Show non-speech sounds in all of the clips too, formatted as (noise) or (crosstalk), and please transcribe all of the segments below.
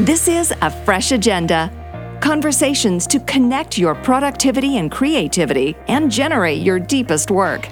This is a fresh agenda. Conversations to connect your productivity and creativity and generate your deepest work.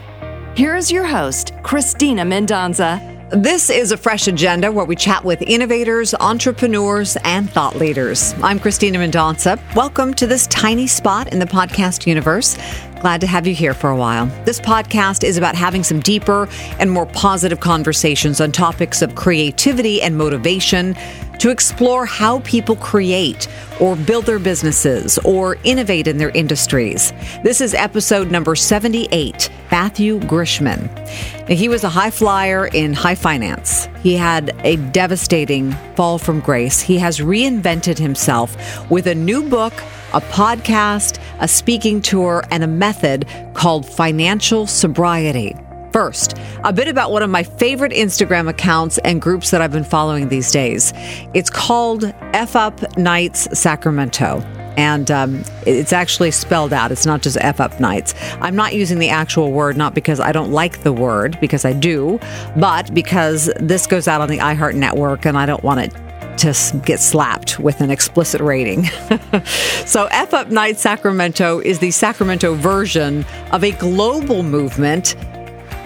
Here's your host, Christina Mendonsa. This is a fresh agenda where we chat with innovators, entrepreneurs, and thought leaders. I'm Christina Mendonsa. Welcome to this tiny spot in the podcast universe. Glad to have you here for a while. This podcast is about having some deeper and more positive conversations on topics of creativity and motivation to explore how people create or build their businesses or innovate in their industries. This is episode number 78. Matthew Grishman. He was a high flyer in high finance. He had a devastating fall from grace. He has reinvented himself with a new book, a podcast, a speaking tour, and a method called financial sobriety. First, a bit about one of my favorite Instagram accounts and groups that I've been following these days. It's called F Up Nights Sacramento. And um, it's actually spelled out. It's not just F up nights. I'm not using the actual word, not because I don't like the word, because I do, but because this goes out on the iHeart Network and I don't want it to get slapped with an explicit rating. (laughs) so, F Up Night Sacramento is the Sacramento version of a global movement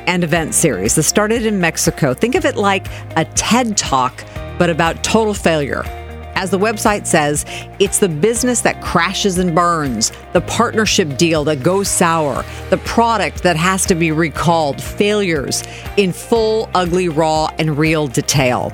and event series that started in Mexico. Think of it like a TED Talk, but about total failure. As the website says, it's the business that crashes and burns, the partnership deal that goes sour, the product that has to be recalled, failures in full, ugly, raw, and real detail.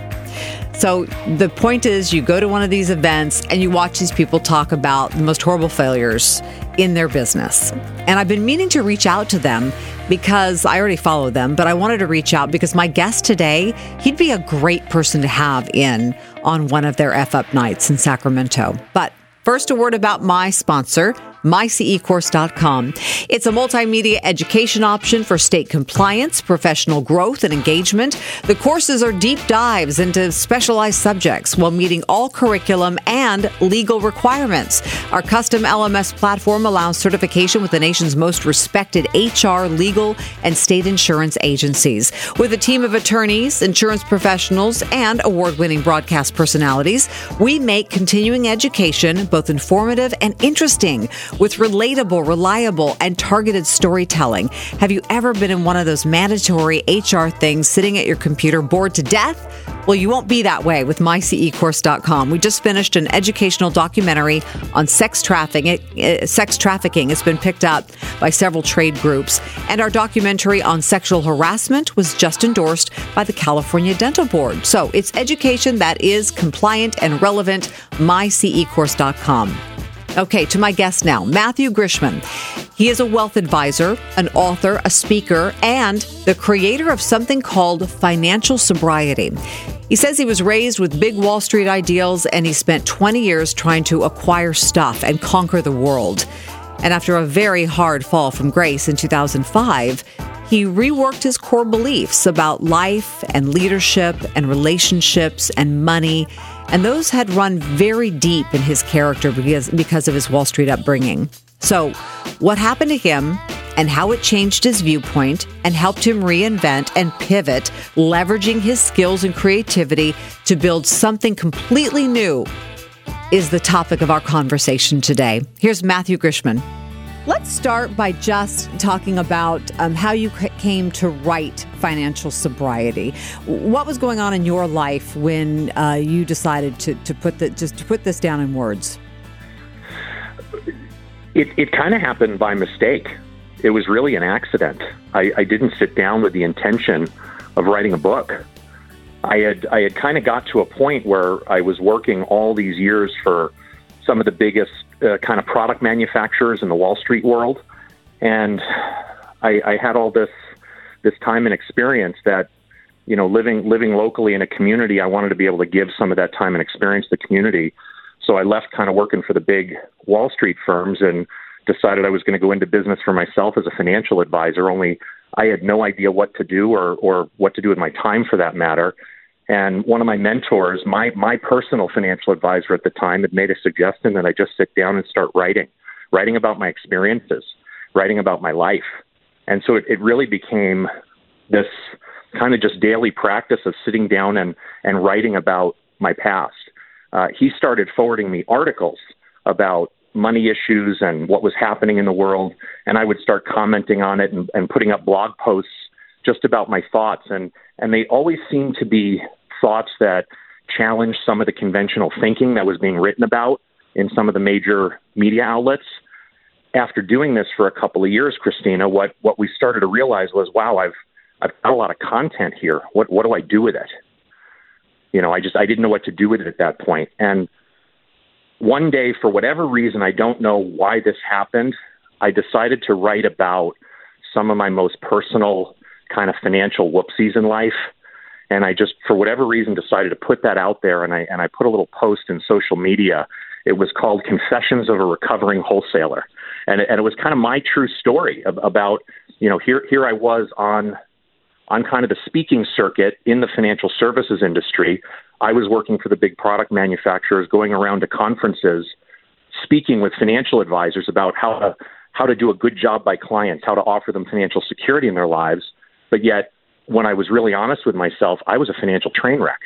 So the point is, you go to one of these events and you watch these people talk about the most horrible failures in their business. And I've been meaning to reach out to them because I already follow them, but I wanted to reach out because my guest today, he'd be a great person to have in on one of their F Up nights in Sacramento. But first, a word about my sponsor mycecourse.com. It's a multimedia education option for state compliance, professional growth, and engagement. The courses are deep dives into specialized subjects while meeting all curriculum and legal requirements. Our custom LMS platform allows certification with the nation's most respected HR, legal, and state insurance agencies. With a team of attorneys, insurance professionals, and award winning broadcast personalities, we make continuing education both informative and interesting with relatable, reliable, and targeted storytelling. Have you ever been in one of those mandatory HR things sitting at your computer bored to death? Well, you won't be that way with mycecourse.com. We just finished an educational documentary on sex trafficking. It, uh, sex trafficking. It's been picked up by several trade groups, and our documentary on sexual harassment was just endorsed by the California Dental Board. So it's education that is compliant and relevant. mycecourse.com. Okay, to my guest now, Matthew Grishman. He is a wealth advisor, an author, a speaker, and the creator of something called financial sobriety. He says he was raised with big Wall Street ideals and he spent 20 years trying to acquire stuff and conquer the world. And after a very hard fall from grace in 2005, he reworked his core beliefs about life and leadership and relationships and money and those had run very deep in his character because, because of his Wall Street upbringing. So, what happened to him and how it changed his viewpoint and helped him reinvent and pivot, leveraging his skills and creativity to build something completely new is the topic of our conversation today. Here's Matthew Grishman. Let's start by just talking about um, how you came to write financial sobriety. What was going on in your life when uh, you decided to, to put the, just to put this down in words? It, it kind of happened by mistake. It was really an accident. I, I didn't sit down with the intention of writing a book. I had I had kind of got to a point where I was working all these years for some of the biggest uh, kind of product manufacturers in the Wall Street world, and I, I had all this this time and experience that you know living living locally in a community. I wanted to be able to give some of that time and experience to the community. So I left kind of working for the big Wall Street firms and decided I was going to go into business for myself as a financial advisor. Only I had no idea what to do or or what to do with my time for that matter. And one of my mentors, my my personal financial advisor at the time, had made a suggestion that I just sit down and start writing, writing about my experiences, writing about my life. And so it, it really became this kind of just daily practice of sitting down and, and writing about my past, uh, he started forwarding me articles about money issues and what was happening in the world, and I would start commenting on it and, and putting up blog posts just about my thoughts, and and they always seemed to be thoughts that challenged some of the conventional thinking that was being written about in some of the major media outlets. After doing this for a couple of years, Christina, what what we started to realize was, wow, I've I've got a lot of content here. What what do I do with it? You know, I just I didn't know what to do with it at that point. And one day, for whatever reason, I don't know why this happened. I decided to write about some of my most personal kind of financial whoopsies in life. And I just, for whatever reason, decided to put that out there. And I and I put a little post in social media. It was called "Confessions of a Recovering Wholesaler," and and it was kind of my true story about you know here here I was on on kind of the speaking circuit in the financial services industry. I was working for the big product manufacturers, going around to conferences, speaking with financial advisors about how to how to do a good job by clients, how to offer them financial security in their lives. But yet, when I was really honest with myself, I was a financial train wreck.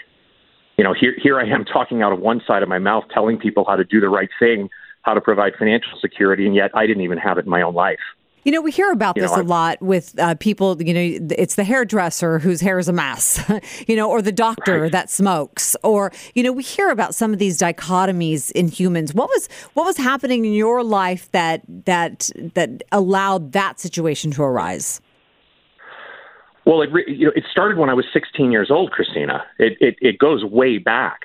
You know, here here I am (laughs) talking out of one side of my mouth, telling people how to do the right thing, how to provide financial security, and yet I didn't even have it in my own life. You know, we hear about you this know, a lot with uh, people, you know, it's the hairdresser whose hair is a mess, (laughs) you know, or the doctor right. that smokes, or, you know, we hear about some of these dichotomies in humans. What was what was happening in your life that that that allowed that situation to arise? Well, it re- you know, it started when I was 16 years old, Christina. It it, it goes way back.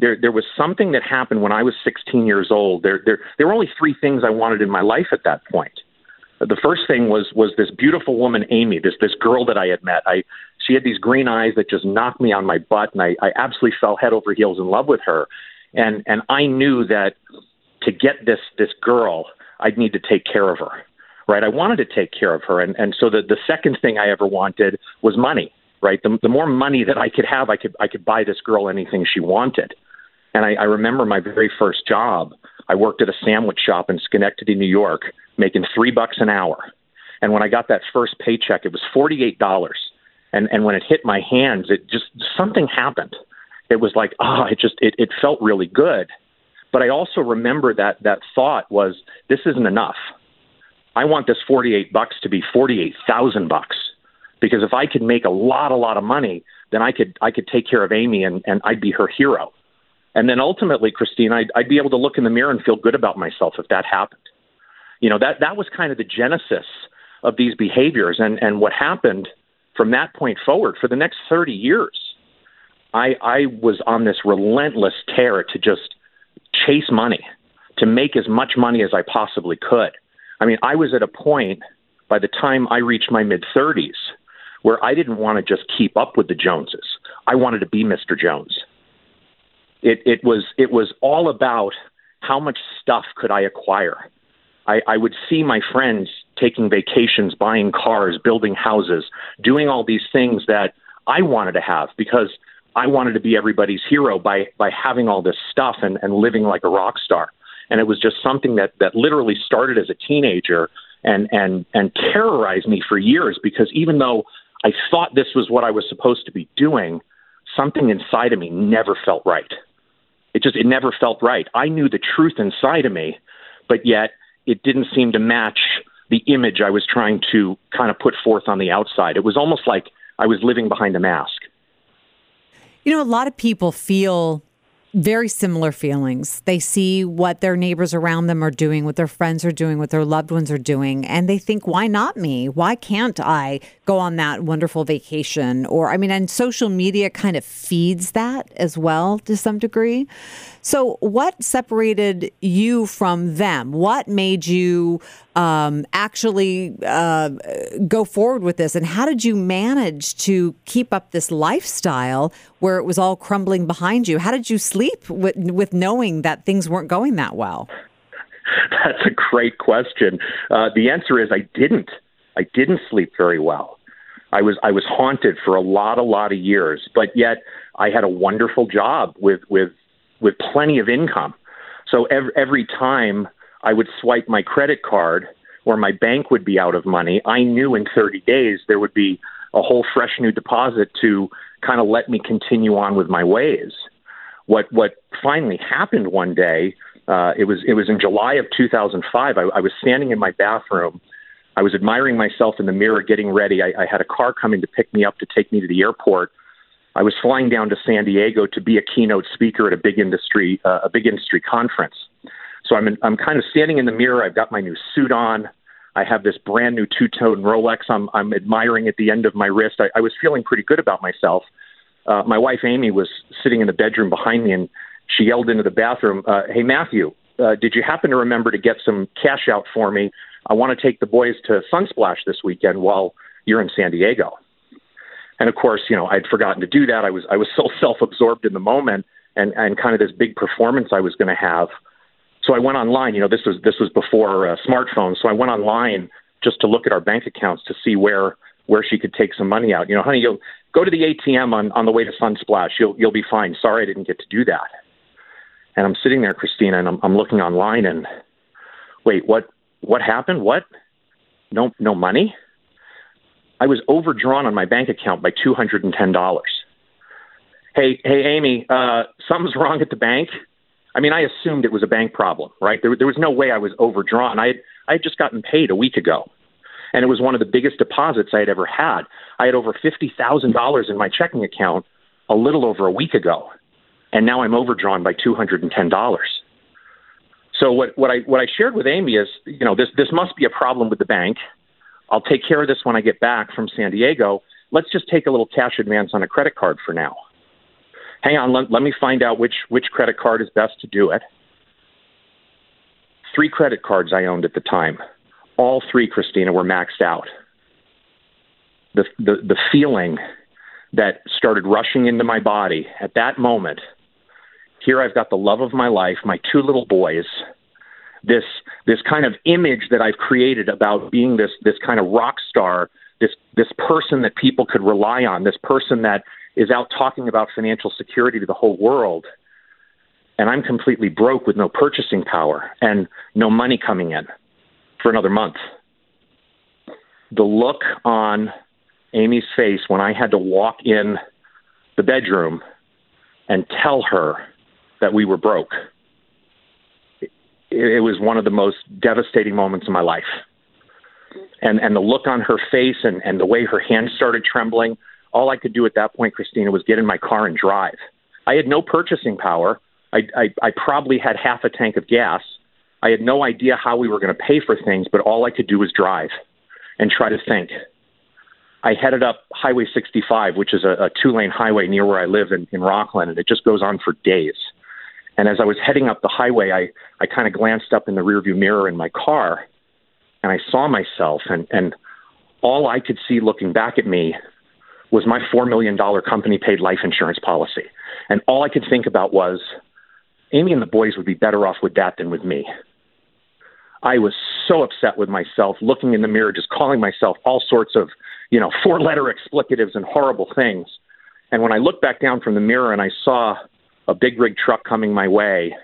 There, there was something that happened when I was 16 years old. There, there, there were only three things I wanted in my life at that point the first thing was was this beautiful woman Amy, this this girl that I had met. I she had these green eyes that just knocked me on my butt, and I, I absolutely fell head over heels in love with her. And and I knew that to get this this girl, I'd need to take care of her. Right? I wanted to take care of her, and and so the the second thing I ever wanted was money. Right? The the more money that I could have, I could I could buy this girl anything she wanted. And I, I remember my very first job. I worked at a sandwich shop in Schenectady, New York making three bucks an hour. And when I got that first paycheck, it was forty-eight dollars. And and when it hit my hands, it just something happened. It was like, ah, oh, it just it, it felt really good. But I also remember that that thought was, this isn't enough. I want this forty-eight bucks to be forty-eight thousand bucks. Because if I could make a lot, a lot of money, then I could I could take care of Amy and, and I'd be her hero. And then ultimately, Christine, I'd, I'd be able to look in the mirror and feel good about myself if that happened you know that that was kind of the genesis of these behaviors and and what happened from that point forward for the next 30 years i i was on this relentless tear to just chase money to make as much money as i possibly could i mean i was at a point by the time i reached my mid 30s where i didn't want to just keep up with the joneses. I wanted to be mr jones. It it was it was all about how much stuff could i acquire. I, I would see my friends taking vacations, buying cars, building houses, doing all these things that I wanted to have because I wanted to be everybody's hero by by having all this stuff and, and living like a rock star. And it was just something that that literally started as a teenager and and and terrorized me for years because even though I thought this was what I was supposed to be doing, something inside of me never felt right. It just it never felt right. I knew the truth inside of me, but yet it didn't seem to match the image I was trying to kind of put forth on the outside. It was almost like I was living behind a mask. You know, a lot of people feel very similar feelings. They see what their neighbors around them are doing, what their friends are doing, what their loved ones are doing, and they think, why not me? Why can't I go on that wonderful vacation? Or, I mean, and social media kind of feeds that as well to some degree. So, what separated you from them? What made you um, actually uh, go forward with this? And how did you manage to keep up this lifestyle where it was all crumbling behind you? How did you sleep with, with knowing that things weren't going that well? That's a great question. Uh, the answer is I didn't. I didn't sleep very well. I was I was haunted for a lot a lot of years, but yet I had a wonderful job with with with plenty of income. So every, every time I would swipe my credit card or my bank would be out of money, I knew in 30 days there would be a whole fresh new deposit to kind of let me continue on with my ways. What what finally happened one day. Uh, it was it was in July of 2005. I, I was standing in my bathroom. I was admiring myself in the mirror, getting ready. I, I had a car coming to pick me up to take me to the airport. I was flying down to San Diego to be a keynote speaker at a big industry uh, a big industry conference. So I'm in, I'm kind of standing in the mirror. I've got my new suit on. I have this brand new two tone Rolex. I'm I'm admiring at the end of my wrist. I, I was feeling pretty good about myself. Uh, my wife Amy was sitting in the bedroom behind me, and she yelled into the bathroom, uh, "Hey Matthew, uh, did you happen to remember to get some cash out for me? I want to take the boys to Sunsplash this weekend while you're in San Diego." And of course, you know, I'd forgotten to do that. I was I was (laughs) so self-absorbed in the moment and and kind of this big performance I was going to have. So I went online. You know, this was this was before uh, smartphones. So I went online just to look at our bank accounts to see where where she could take some money out. You know, honey, you'll go to the ATM on on the way to Sunsplash. You'll you'll be fine. Sorry, I didn't get to do that. And I'm sitting there, Christina, and I'm I'm looking online and wait, what what happened? What? No no money? I was overdrawn on my bank account by two hundred and ten dollars. Hey hey Amy, uh, something's wrong at the bank. I mean, I assumed it was a bank problem, right? There, there was no way I was overdrawn. I I had just gotten paid a week ago, and it was one of the biggest deposits I had ever had. I had over fifty thousand dollars in my checking account a little over a week ago, and now I'm overdrawn by two hundred and ten dollars. So what, what I what I shared with Amy is, you know, this this must be a problem with the bank. I'll take care of this when I get back from San Diego. Let's just take a little cash advance on a credit card for now hang on, let, let me find out which, which credit card is best to do it. Three credit cards I owned at the time. All three, Christina, were maxed out. The, the, the feeling that started rushing into my body at that moment here I've got the love of my life, my two little boys, this this kind of image that I've created about being this this kind of rock star, this this person that people could rely on, this person that is out talking about financial security to the whole world, and I'm completely broke with no purchasing power and no money coming in for another month. The look on Amy's face when I had to walk in the bedroom and tell her that we were broke. It, it was one of the most devastating moments of my life. And and the look on her face and, and the way her hands started trembling, all I could do at that point, Christina, was get in my car and drive. I had no purchasing power. I, I, I probably had half a tank of gas. I had no idea how we were going to pay for things, but all I could do was drive and try to think. I headed up Highway 65, which is a, a two lane highway near where I live in, in Rocklin, and it just goes on for days. And as I was heading up the highway, I, I kind of glanced up in the rearview mirror in my car and I saw myself, and, and all I could see looking back at me was my $4 million company paid life insurance policy. And all I could think about was Amy and the boys would be better off with that than with me. I was so upset with myself, looking in the mirror, just calling myself all sorts of, you know, four letter explicatives and horrible things. And when I looked back down from the mirror and I saw a big rig truck coming my way,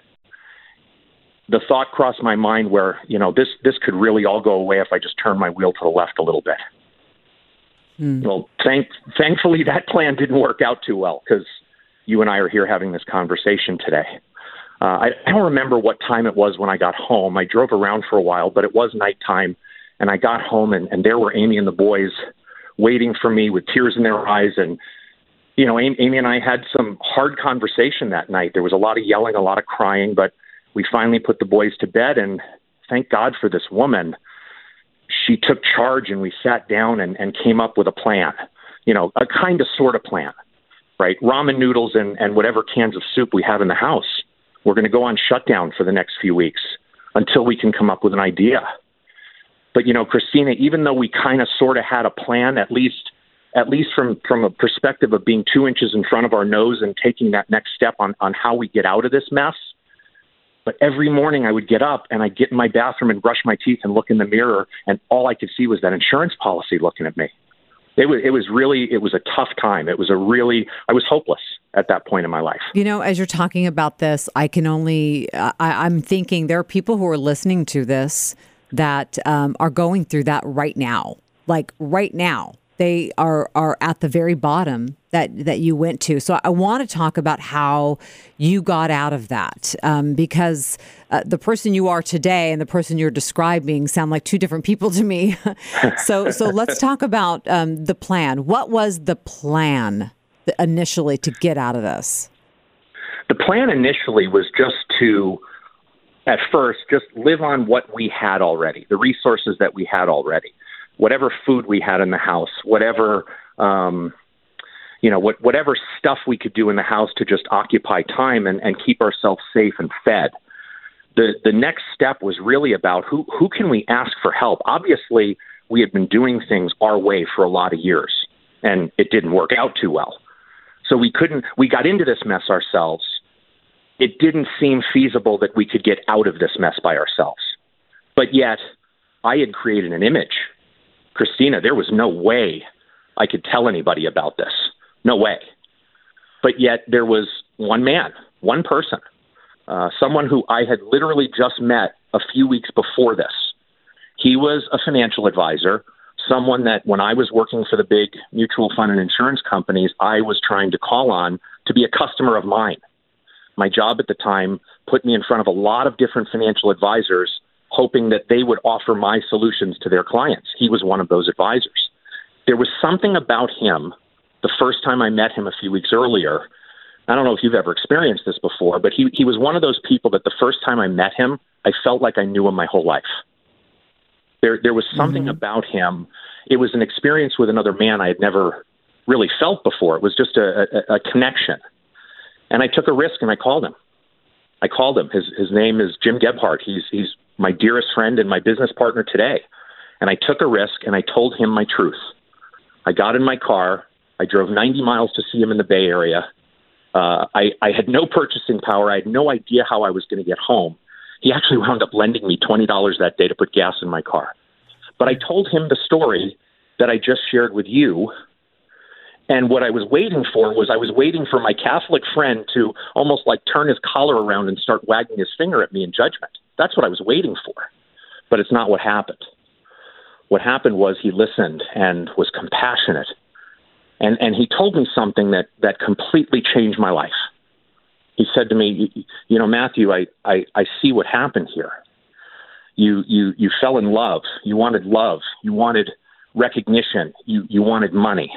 the thought crossed my mind where, you know, this this could really all go away if I just turn my wheel to the left a little bit. Mm. Well, thank, thankfully that plan didn't work out too well because you and I are here having this conversation today. Uh, I, I don't remember what time it was when I got home. I drove around for a while, but it was nighttime, and I got home, and, and there were Amy and the boys waiting for me with tears in their eyes. And you know, Amy, Amy and I had some hard conversation that night. There was a lot of yelling, a lot of crying, but we finally put the boys to bed, and thank God for this woman she took charge and we sat down and, and came up with a plan, you know, a kind of sort of plan, right? Ramen noodles and, and whatever cans of soup we have in the house. We're going to go on shutdown for the next few weeks until we can come up with an idea. But, you know, Christina, even though we kind of sort of had a plan, at least at least from from a perspective of being two inches in front of our nose and taking that next step on on how we get out of this mess, but every morning I would get up and I'd get in my bathroom and brush my teeth and look in the mirror, and all I could see was that insurance policy looking at me. It was, it was really, it was a tough time. It was a really, I was hopeless at that point in my life. You know, as you're talking about this, I can only, I, I'm thinking there are people who are listening to this that um, are going through that right now, like right now they are are at the very bottom that that you went to. So I want to talk about how you got out of that um, because uh, the person you are today and the person you're describing sound like two different people to me. (laughs) so so let's (laughs) talk about um, the plan. What was the plan initially to get out of this? The plan initially was just to at first just live on what we had already, the resources that we had already whatever food we had in the house, whatever um, you know, what, whatever stuff we could do in the house to just occupy time and, and keep ourselves safe and fed. The the next step was really about who who can we ask for help. Obviously, we had been doing things our way for a lot of years, and it didn't work out too well. So we couldn't. We got into this mess ourselves. It didn't seem feasible that we could get out of this mess by ourselves. But yet, I had created an image Christina, there was no way I could tell anybody about this. No way. But yet there was one man, one person, uh, someone who I had literally just met a few weeks before this. He was a financial advisor, someone that when I was working for the big mutual fund and insurance companies, I was trying to call on to be a customer of mine. My job at the time put me in front of a lot of different financial advisors hoping that they would offer my solutions to their clients. He was one of those advisors. There was something about him the first time I met him a few weeks earlier. I don't know if you've ever experienced this before, but he, he was one of those people that the first time I met him, I felt like I knew him my whole life. There, there was something mm-hmm. about him. It was an experience with another man I had never really felt before. It was just a, a, a connection. And I took a risk and I called him. I called him. His his name is Jim Gebhardt. He's he's my dearest friend and my business partner today. And I took a risk and I told him my truth. I got in my car. I drove 90 miles to see him in the Bay Area. Uh, I, I had no purchasing power. I had no idea how I was going to get home. He actually wound up lending me $20 that day to put gas in my car. But I told him the story that I just shared with you. And what I was waiting for was I was waiting for my Catholic friend to almost like turn his collar around and start wagging his finger at me in judgment. That's what I was waiting for. But it's not what happened. What happened was he listened and was compassionate. And, and he told me something that, that completely changed my life. He said to me, You know, Matthew, I, I, I see what happened here. You, you, you fell in love. You wanted love. You wanted recognition. You, you wanted money.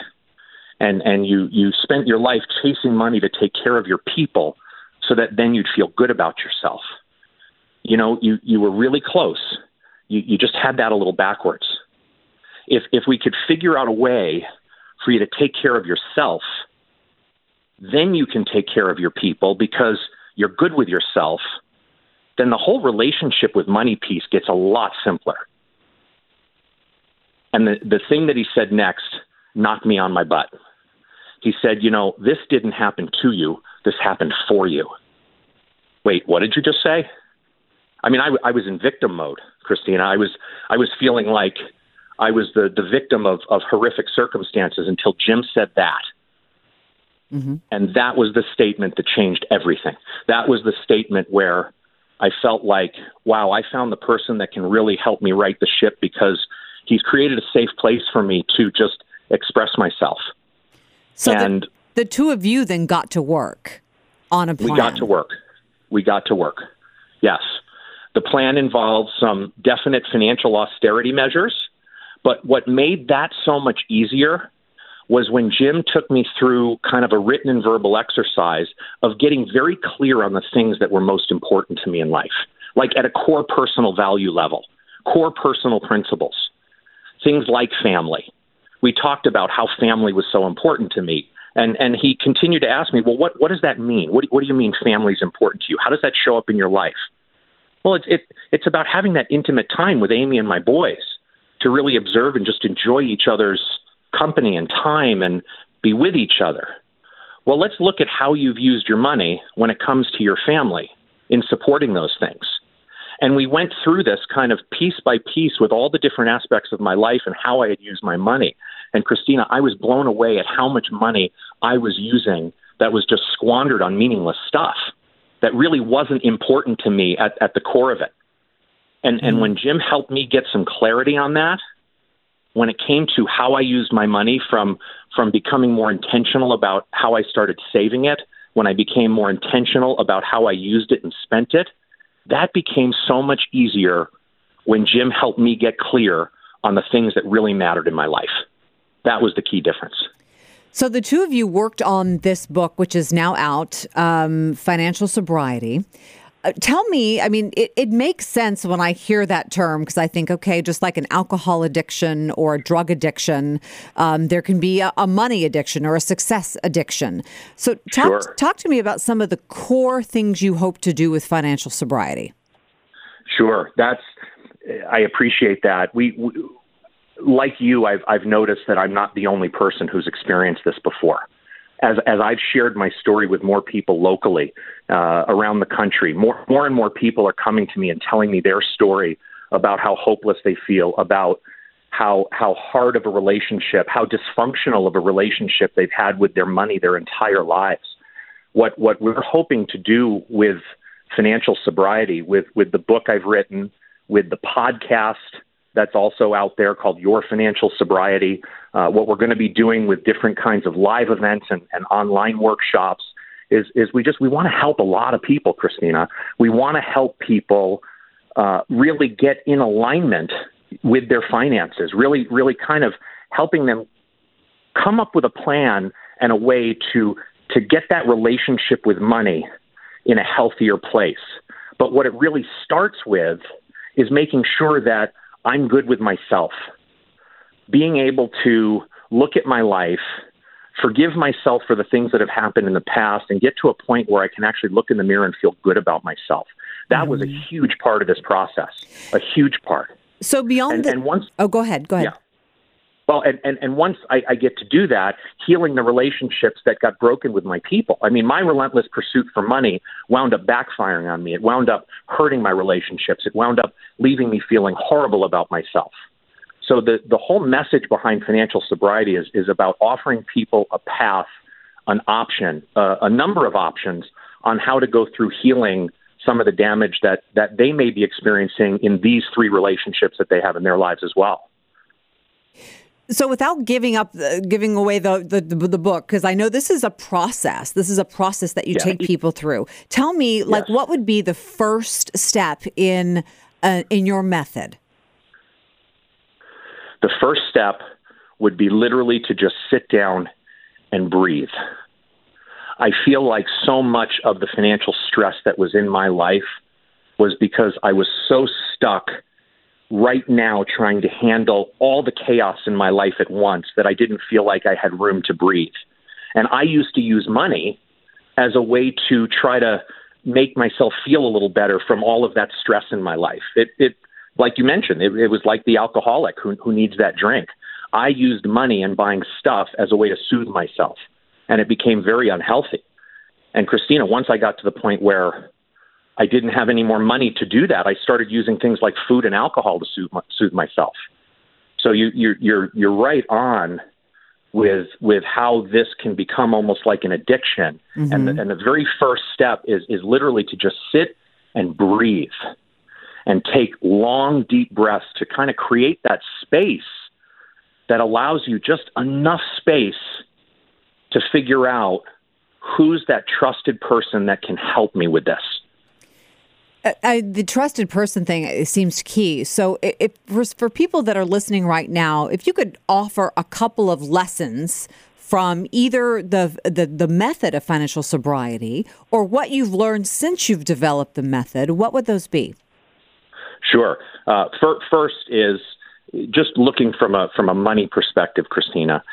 And, and you, you spent your life chasing money to take care of your people so that then you'd feel good about yourself you know, you, you were really close. You, you just had that a little backwards. If, if we could figure out a way for you to take care of yourself, then you can take care of your people because you're good with yourself, then the whole relationship with money piece gets a lot simpler. And the, the thing that he said next knocked me on my butt. He said, You know, this didn't happen to you, this happened for you. Wait, what did you just say? I mean, I, I was in victim mode, Christina. I was I was feeling like I was the the victim of of horrific circumstances until Jim said that. Mm-hmm. And that was the statement that changed everything. That was the statement where I felt like, wow, I found the person that can really help me right the ship because he's created a safe place for me to just express myself. So and the, the two of you then got to work on a plan. We got to work. We got to work. Yes. The plan involved some definite financial austerity measures. But what made that so much easier was when Jim took me through kind of a written and verbal exercise of getting very clear on the things that were most important to me in life, like at a core personal value level, core personal principles, things like family. We talked about how family was so important to me. And, and he continued to ask me, well, what, what does that mean? What, what do you mean family is important to you? How does that show up in your life? Well, it's it, it's about having that intimate time with Amy and my boys to really observe and just enjoy each other's company and time and be with each other. Well, let's look at how you've used your money when it comes to your family in supporting those things. And we went through this kind of piece by piece with all the different aspects of my life and how I had used my money. And Christina, I was blown away at how much money I was using that was just squandered on meaningless stuff that really wasn't important to me at, at the core of it. And, mm-hmm. and when Jim helped me get some clarity on that, when it came to how I used my money from from becoming more intentional about how I started saving it, when I became more intentional about how I used it and spent it, that became so much easier when Jim helped me get clear on the things that really mattered in my life. That was the key difference. So the two of you worked on this book, which is now out, um, Financial Sobriety. Uh, tell me, I mean, it, it makes sense when I hear that term because I think, okay, just like an alcohol addiction or a drug addiction, um, there can be a, a, money addiction or a success addiction. So, talk, sure. talk to me about some of the core things you hope to do with financial sobriety. Sure, that's I appreciate that. We, we like you, I've I've noticed that I'm not the only person who's experienced this before as as I've shared my story with more people locally uh, around the country, more more and more people are coming to me and telling me their story about how hopeless they feel, about how how hard of a relationship, how dysfunctional of a relationship they've had with their money their entire lives. What what we're hoping to do with financial sobriety, with with the book I've written, with the podcast that's also out there called Your Financial Sobriety. Uh, what we're going to be doing with different kinds of live events and, and online workshops is, is we just we want to help a lot of people, Christina. We want to help people uh, really get in alignment with their finances. Really, really kind of helping them come up with a plan and a way to to get that relationship with money in a healthier place. But what it really starts with is making sure that I'm good with myself. Being able to look at my life, forgive myself for the things that have happened in the past, and get to a point where I can actually look in the mirror and feel good about myself. That mm-hmm. was a mm-hmm. huge part of this process, a huge part. So beyond and, the, and once, oh, go ahead, go ahead. Yeah. Well, and, and, and once I, I get to do that, healing the relationships that got broken with my people. I mean, my relentless pursuit for money wound up backfiring on me. It wound up hurting my relationships. It wound up leaving me feeling horrible about myself. So the, the whole message behind financial sobriety is, is about offering people a path, an option, uh, a number of options on how to go through healing some of the damage that, that they may be experiencing in these three relationships that they have in their lives as well. So, without giving up, uh, giving away the the, the book, because I know this is a process. This is a process that you yeah. take people through. Tell me, yes. like, what would be the first step in uh, in your method? The first step would be literally to just sit down and breathe. I feel like so much of the financial stress that was in my life was because I was so stuck right now trying to handle all the chaos in my life at once that I didn't feel like I had room to breathe. And I used to use money as a way to try to make myself feel a little better from all of that stress in my life. It, it like you mentioned, it, it was like the alcoholic who, who needs that drink. I used money and buying stuff as a way to soothe myself, and it became very unhealthy. And Christina, once I got to the point where I didn't have any more money to do that. I started using things like food and alcohol to soothe, my, soothe myself. So you, you're you're you're right on with with how this can become almost like an addiction. Mm-hmm. And the, and the very first step is is literally to just sit and breathe and take long deep breaths to kind of create that space that allows you just enough space to figure out who's that trusted person that can help me with this. I, the trusted person thing seems key. So, if for, for people that are listening right now, if you could offer a couple of lessons from either the, the the method of financial sobriety or what you've learned since you've developed the method, what would those be? Sure. Uh, for, first is just looking from a from a money perspective, Christina.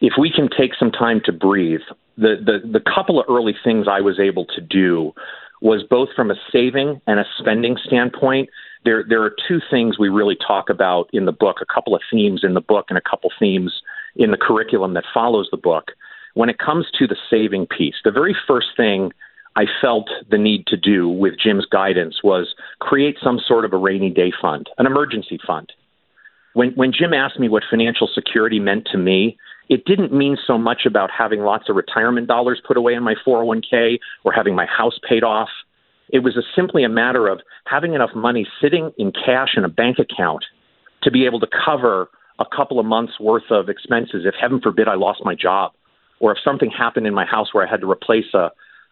If we can take some time to breathe, the, the, the couple of early things I was able to do was both from a saving and a spending standpoint. There, there are two things we really talk about in the book, a couple of themes in the book and a couple themes in the curriculum that follows the book. When it comes to the saving piece, the very first thing I felt the need to do with Jim's guidance was create some sort of a rainy day fund, an emergency fund. When, when Jim asked me what financial security meant to me, it didn't mean so much about having lots of retirement dollars put away in my 401k or having my house paid off. It was a, simply a matter of having enough money sitting in cash in a bank account to be able to cover a couple of months worth of expenses if heaven forbid I lost my job or if something happened in my house where I had to replace a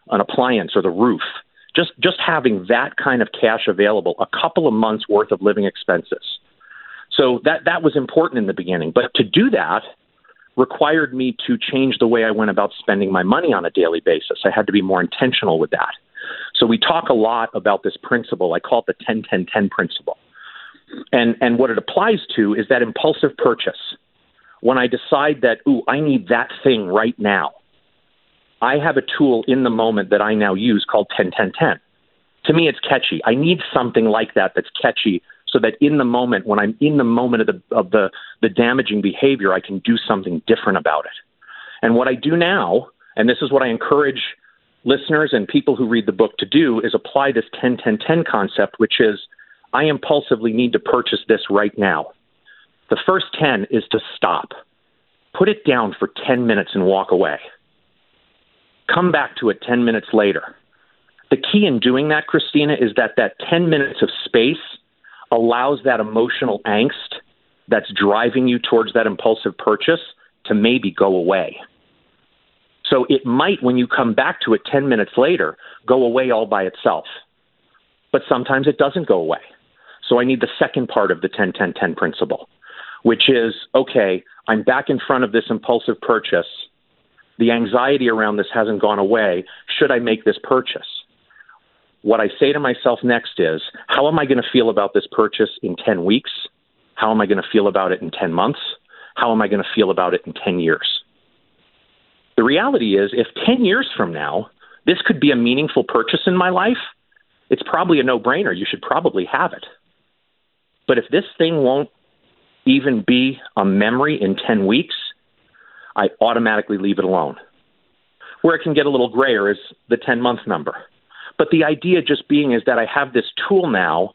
an appliance or the roof. Just just having that kind of cash available, a couple of months worth of living expenses. So that that was important in the beginning, but to do that required me to change the way I went about spending my money on a daily basis. I had to be more intentional with that. So we talk a lot about this principle. I call it the 10 10 10 principle. And and what it applies to is that impulsive purchase. When I decide that, ooh, I need that thing right now, I have a tool in the moment that I now use called 10 10 10. To me, it's catchy. I need something like that that's catchy so that in the moment, when I'm in the moment of the, of the, the damaging behavior, I can do something different about it. And what I do now, and this is what I encourage listeners and people who read the book to do, is apply this 10 10 10 concept, which is I impulsively need to purchase this right now. The first 10 is to stop. Put it down for 10 minutes and walk away. Come back to it 10 minutes later. The key in doing that, Christina, is that that 10 minutes of space allows that emotional angst that's driving you towards that impulsive purchase to maybe go away. So it might, when you come back to it 10 minutes later, go away all by itself. But sometimes it doesn't go away. So I need the second part of the 10 10 10 principle, which is okay, I'm back in front of this impulsive purchase. The anxiety around this hasn't gone away. Should I make this purchase? What I say to myself next is, how am I going to feel about this purchase in 10 weeks? How am I going to feel about it in 10 months? How am I going to feel about it in 10 years? The reality is, if 10 years from now, this could be a meaningful purchase in my life, it's probably a no brainer. You should probably have it. But if this thing won't even be a memory in 10 weeks, I automatically leave it alone. Where it can get a little grayer is the 10 month number. But the idea just being is that I have this tool now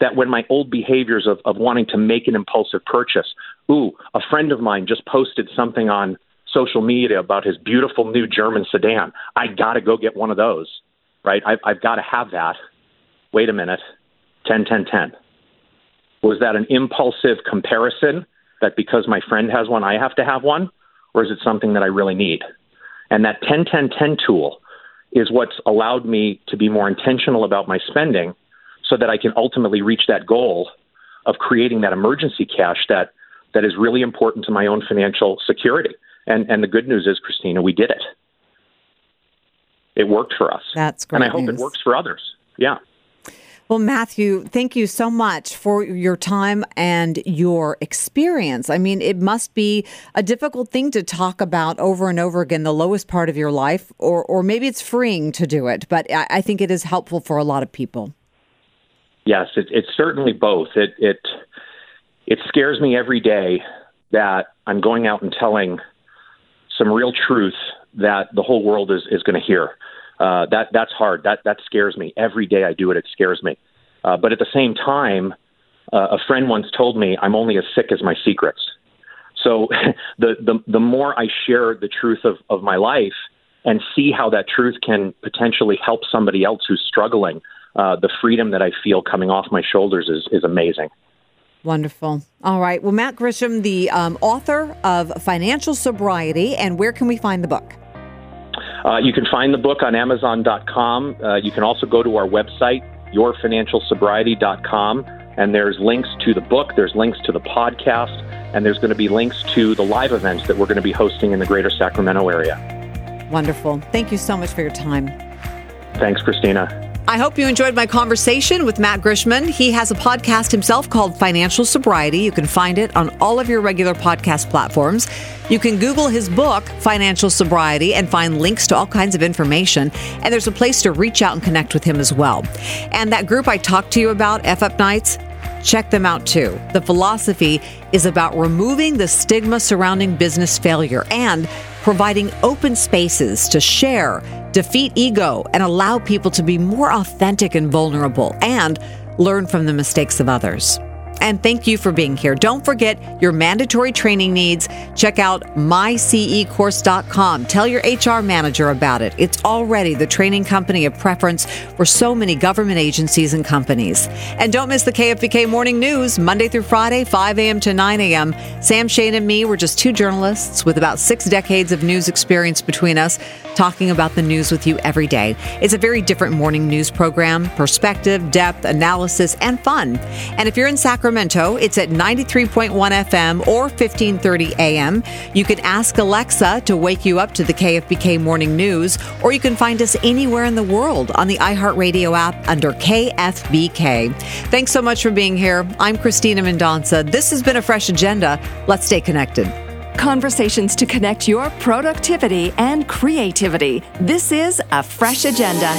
that when my old behaviors of, of wanting to make an impulsive purchase, ooh, a friend of mine just posted something on social media about his beautiful new German sedan. I got to go get one of those, right? I've, I've got to have that. Wait a minute. 10, 10, 10. Was that an impulsive comparison that because my friend has one, I have to have one? Or is it something that I really need? And that 10 10 10 tool is what's allowed me to be more intentional about my spending so that I can ultimately reach that goal of creating that emergency cash that, that is really important to my own financial security. And, and the good news is, Christina, we did it. It worked for us. That's great. And I hope news. it works for others. Yeah. Well, Matthew, thank you so much for your time and your experience. I mean, it must be a difficult thing to talk about over and over again, the lowest part of your life, or, or maybe it's freeing to do it, but I, I think it is helpful for a lot of people. Yes, it, it's certainly both. It, it, it scares me every day that I'm going out and telling some real truth that the whole world is, is going to hear. Uh, that that's hard. That that scares me every day. I do it. It scares me. Uh, but at the same time, uh, a friend once told me, "I'm only as sick as my secrets." So (laughs) the the the more I share the truth of of my life and see how that truth can potentially help somebody else who's struggling, uh, the freedom that I feel coming off my shoulders is is amazing. Wonderful. All right. Well, Matt Grishman, the um, author of Financial Sobriety, and where can we find the book? Uh, you can find the book on Amazon.com. Uh, you can also go to our website, yourfinancialsobriety.com, and there's links to the book, there's links to the podcast, and there's going to be links to the live events that we're going to be hosting in the greater Sacramento area. Wonderful. Thank you so much for your time. Thanks, Christina. I hope you enjoyed my conversation with Matt Grishman. He has a podcast himself called Financial Sobriety. You can find it on all of your regular podcast platforms. You can Google his book, Financial Sobriety, and find links to all kinds of information. And there's a place to reach out and connect with him as well. And that group I talked to you about, F Up Nights, check them out too. The philosophy is about removing the stigma surrounding business failure and providing open spaces to share, defeat ego, and allow people to be more authentic and vulnerable and learn from the mistakes of others. And thank you for being here. Don't forget your mandatory training needs. Check out mycecourse.com. Tell your HR manager about it. It's already the training company of preference for so many government agencies and companies. And don't miss the KFBK Morning News, Monday through Friday, 5 a.m. to 9 a.m. Sam Shane and me, we're just two journalists with about six decades of news experience between us, talking about the news with you every day. It's a very different morning news program, perspective, depth, analysis, and fun. And if you're in Sacramento, it's at 93.1 FM or 1530 AM. You can ask Alexa to wake you up to the KFBK Morning News, or you can find us anywhere in the world on the iHeartRadio app under KFBK. Thanks so much for being here. I'm Christina Mendonsa. This has been a fresh agenda. Let's stay connected. Conversations to connect your productivity and creativity. This is a fresh agenda.